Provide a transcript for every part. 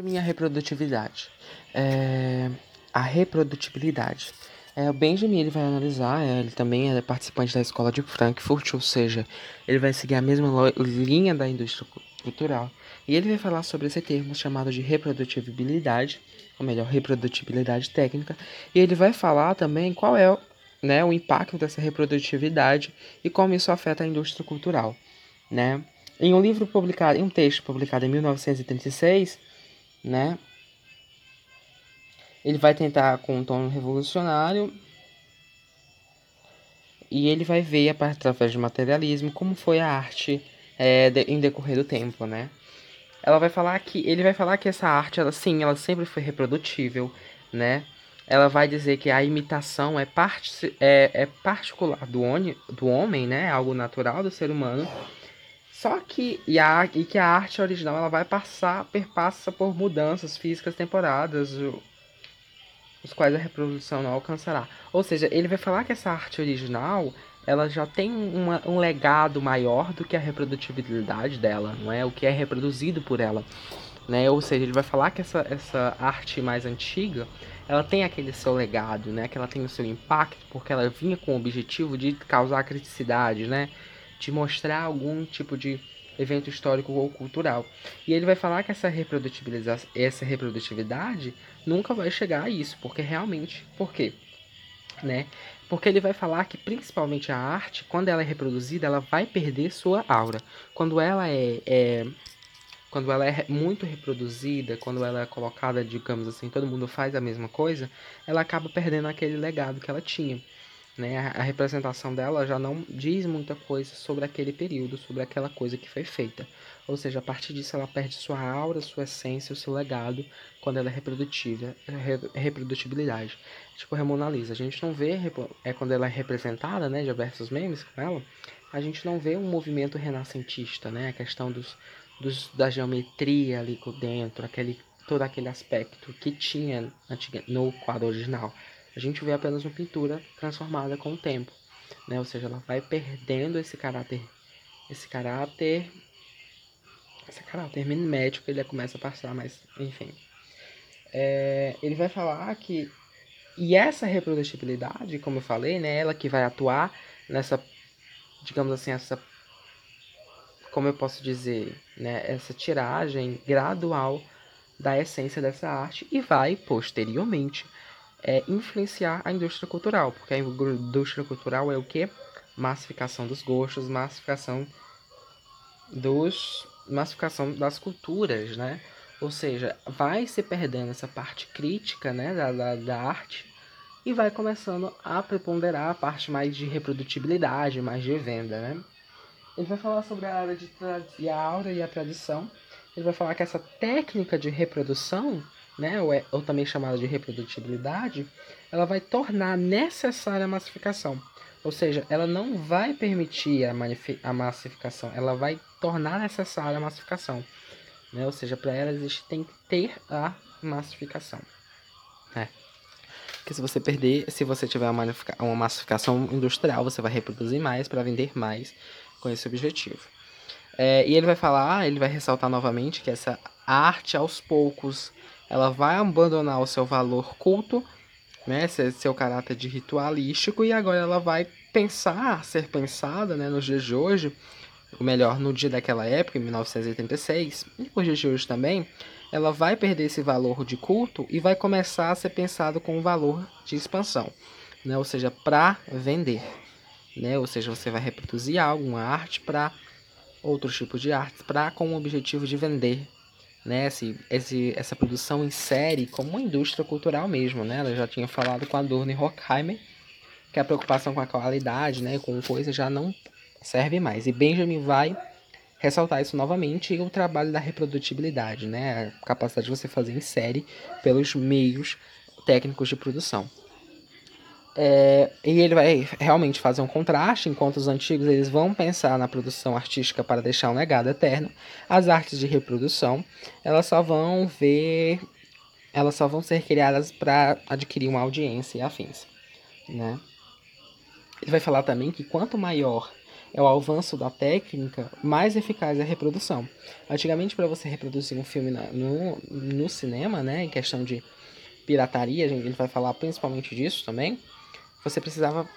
minha reprodutividade. É, a reprodutibilidade. É, o Benjamin ele vai analisar, é, ele também é participante da escola de Frankfurt, ou seja, ele vai seguir a mesma linha da indústria cultural. E ele vai falar sobre esse termo chamado de reprodutibilidade, ou melhor, reprodutibilidade técnica. E ele vai falar também qual é né, o impacto dessa reprodutividade e como isso afeta a indústria cultural. Né? Em um livro publicado, em um texto publicado em 1936, né? Ele vai tentar com um tom revolucionário e ele vai ver através do materialismo como foi a arte é, de, em decorrer do tempo, né? Ela vai falar que ele vai falar que essa arte, ela sim, ela sempre foi reprodutível, né? Ela vai dizer que a imitação é, parte, é, é particular do, on, do homem, né? Algo natural do ser humano só que e, a, e que a arte original ela vai passar, perpassa por mudanças físicas temporadas, os quais a reprodução não alcançará. Ou seja, ele vai falar que essa arte original ela já tem uma, um legado maior do que a reprodutibilidade dela, não é? O que é reproduzido por ela, né? Ou seja, ele vai falar que essa, essa arte mais antiga ela tem aquele seu legado, né? Que ela tem o seu impacto porque ela vinha com o objetivo de causar criticidade, né? De mostrar algum tipo de evento histórico ou cultural. E ele vai falar que essa reprodutibilidade, essa reprodutividade nunca vai chegar a isso, porque realmente, por quê? Né? Porque ele vai falar que principalmente a arte, quando ela é reproduzida, ela vai perder sua aura. Quando ela é, é quando ela é muito reproduzida, quando ela é colocada, digamos assim, todo mundo faz a mesma coisa, ela acaba perdendo aquele legado que ela tinha. Né? A representação dela já não diz muita coisa sobre aquele período, sobre aquela coisa que foi feita. Ou seja, a partir disso ela perde sua aura, sua essência, o seu legado quando ela é reprodutiva, reprodutibilidade. Tipo a Lisa, a gente não vê, é quando ela é representada, né, diversos memes com ela, a gente não vê um movimento renascentista, né, a questão dos, dos da geometria ali dentro, aquele todo aquele aspecto que tinha no quadro original a gente vê apenas uma pintura transformada com o tempo, né? Ou seja, ela vai perdendo esse caráter, esse caráter, esse caráter mimético ele começa a passar, mas enfim. É, ele vai falar que e essa reprodutibilidade, como eu falei, né, ela que vai atuar nessa, digamos assim, essa, como eu posso dizer, né, essa tiragem gradual da essência dessa arte e vai posteriormente é influenciar a indústria cultural, porque a indústria cultural é o que? Massificação dos gostos, massificação dos massificação das culturas, né? Ou seja, vai se perdendo essa parte crítica, né, da, da, da arte e vai começando a preponderar a parte mais de reprodutibilidade, mais de venda, né? Ele vai falar sobre a área de a aura e a tradição. Ele vai falar que essa técnica de reprodução né, ou, é, ou também chamada de reprodutibilidade, ela vai tornar necessária a massificação. Ou seja, ela não vai permitir a, a massificação, ela vai tornar necessária a massificação. Né? Ou seja, para ela existe tem que ter a massificação. Né? Porque se você perder, se você tiver uma, uma massificação industrial, você vai reproduzir mais para vender mais com esse objetivo. É, e ele vai falar, ele vai ressaltar novamente que essa arte aos poucos ela vai abandonar o seu valor culto, né, seu caráter de ritualístico, e agora ela vai pensar, ser pensada né, nos dias de hoje, ou melhor, no dia daquela época, em 1986, e nos dias de hoje também, ela vai perder esse valor de culto e vai começar a ser pensado com um valor de expansão, né, ou seja, para vender. Né, ou seja, você vai reproduzir algo, uma arte para outros tipos de artes, para com o objetivo de vender né, esse, esse, essa produção em série como uma indústria cultural mesmo, né? Ela já tinha falado com a e Horkheimer que a preocupação com a qualidade, né, com coisa já não serve mais. E Benjamin vai ressaltar isso novamente e o trabalho da reprodutibilidade, né, a capacidade de você fazer em série pelos meios técnicos de produção. É, e ele vai realmente fazer um contraste, enquanto os antigos eles vão pensar na produção artística para deixar um legado eterno, as artes de reprodução elas só vão ver, elas só vão ser criadas para adquirir uma audiência e afins, né? Ele vai falar também que quanto maior é o avanço da técnica mais eficaz é a reprodução. Antigamente, para você reproduzir um filme na, no, no cinema, né, em questão de pirataria, gente vai falar principalmente disso também, você precisava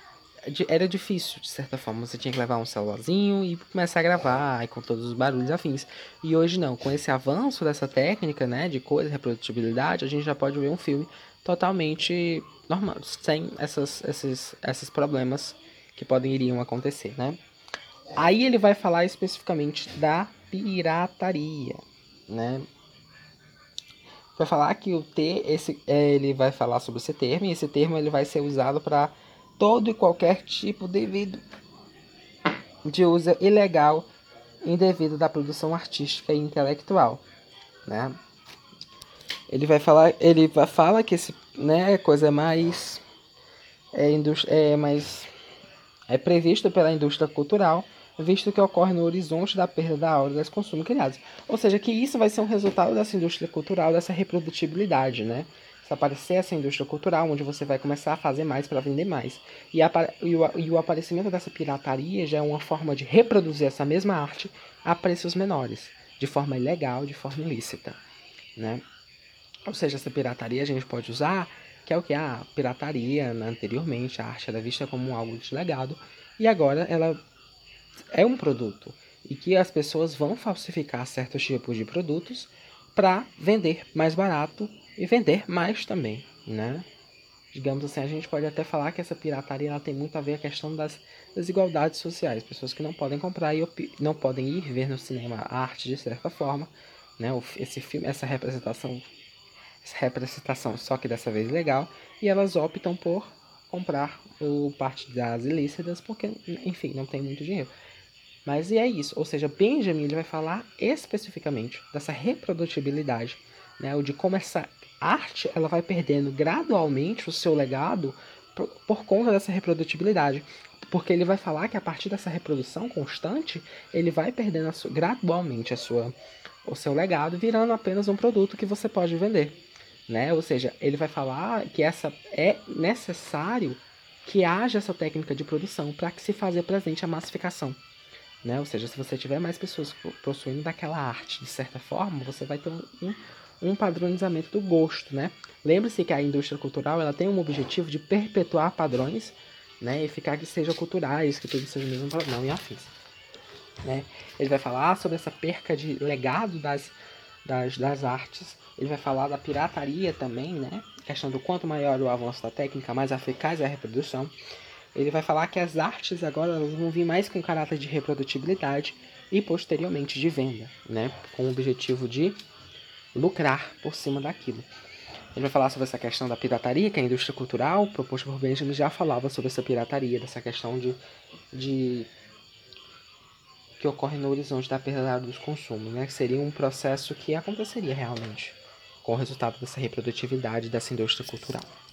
era difícil, de certa forma. Você tinha que levar um celularzinho e começar a gravar e com todos os barulhos afins. E hoje não, com esse avanço dessa técnica, né, de coisa, reprodutibilidade, a gente já pode ver um filme totalmente normal, sem essas, esses, esses problemas que podem iriam acontecer, né? Aí ele vai falar especificamente da pirataria, né? Vai falar que o T, esse, é, ele vai falar sobre esse termo, e esse termo ele vai ser usado para todo e qualquer tipo devido de uso ilegal indevido da produção artística e intelectual, né? Ele vai falar, ele vai fala que esse, né, coisa mais é, é mais é previsto pela indústria cultural, visto que ocorre no horizonte da perda da aura das consumos criados. Ou seja, que isso vai ser um resultado dessa indústria cultural, dessa reprodutibilidade, né? Se aparecer essa indústria cultural, onde você vai começar a fazer mais para vender mais. E, e, o, e o aparecimento dessa pirataria já é uma forma de reproduzir essa mesma arte a preços menores, de forma ilegal, de forma ilícita, né? Ou seja, essa pirataria a gente pode usar, que é o que? A pirataria, né? anteriormente, a arte era vista como algo deslegado, e agora ela é um produto. E que as pessoas vão falsificar certos tipos de produtos para vender mais barato e vender mais também, né? Digamos assim, a gente pode até falar que essa pirataria ela tem muito a ver com a questão das desigualdades sociais, pessoas que não podem comprar e não podem ir ver no cinema a arte de certa forma, né? Esse filme, essa representação, essa representação, só que dessa vez legal, e elas optam por comprar o parte das ilícitas porque, enfim, não tem muito dinheiro. Mas e é isso, ou seja, Benjamin ele vai falar especificamente dessa reprodutibilidade, né, o de como essa arte ela vai perdendo gradualmente o seu legado por, por conta dessa reprodutibilidade. Porque ele vai falar que a partir dessa reprodução constante, ele vai perdendo a sua, gradualmente a sua, o seu legado, virando apenas um produto que você pode vender. Né? Ou seja, ele vai falar que essa é necessário que haja essa técnica de produção para que se fazer presente a massificação. Né? Ou seja, se você tiver mais pessoas possuindo daquela arte de certa forma, você vai ter um, um padronizamento do gosto, né? Lembre-se que a indústria cultural ela tem um objetivo de perpetuar padrões, né? E ficar que sejam culturais, que tudo seja o mesmo padrão e afins. Né? Ele vai falar sobre essa perca de legado das, das, das artes. Ele vai falar da pirataria também, né? Questão do quanto maior o avanço da técnica, mais eficaz é a reprodução. Ele vai falar que as artes agora elas vão vir mais com caráter de reprodutibilidade e posteriormente de venda, né? Com o objetivo de lucrar por cima daquilo. Ele vai falar sobre essa questão da pirataria, que é a indústria cultural, proposto por Benjamin, já falava sobre essa pirataria, dessa questão de, de que ocorre no horizonte da perda dos consumos, né? Que seria um processo que aconteceria realmente com o resultado dessa reprodutividade dessa indústria cultural.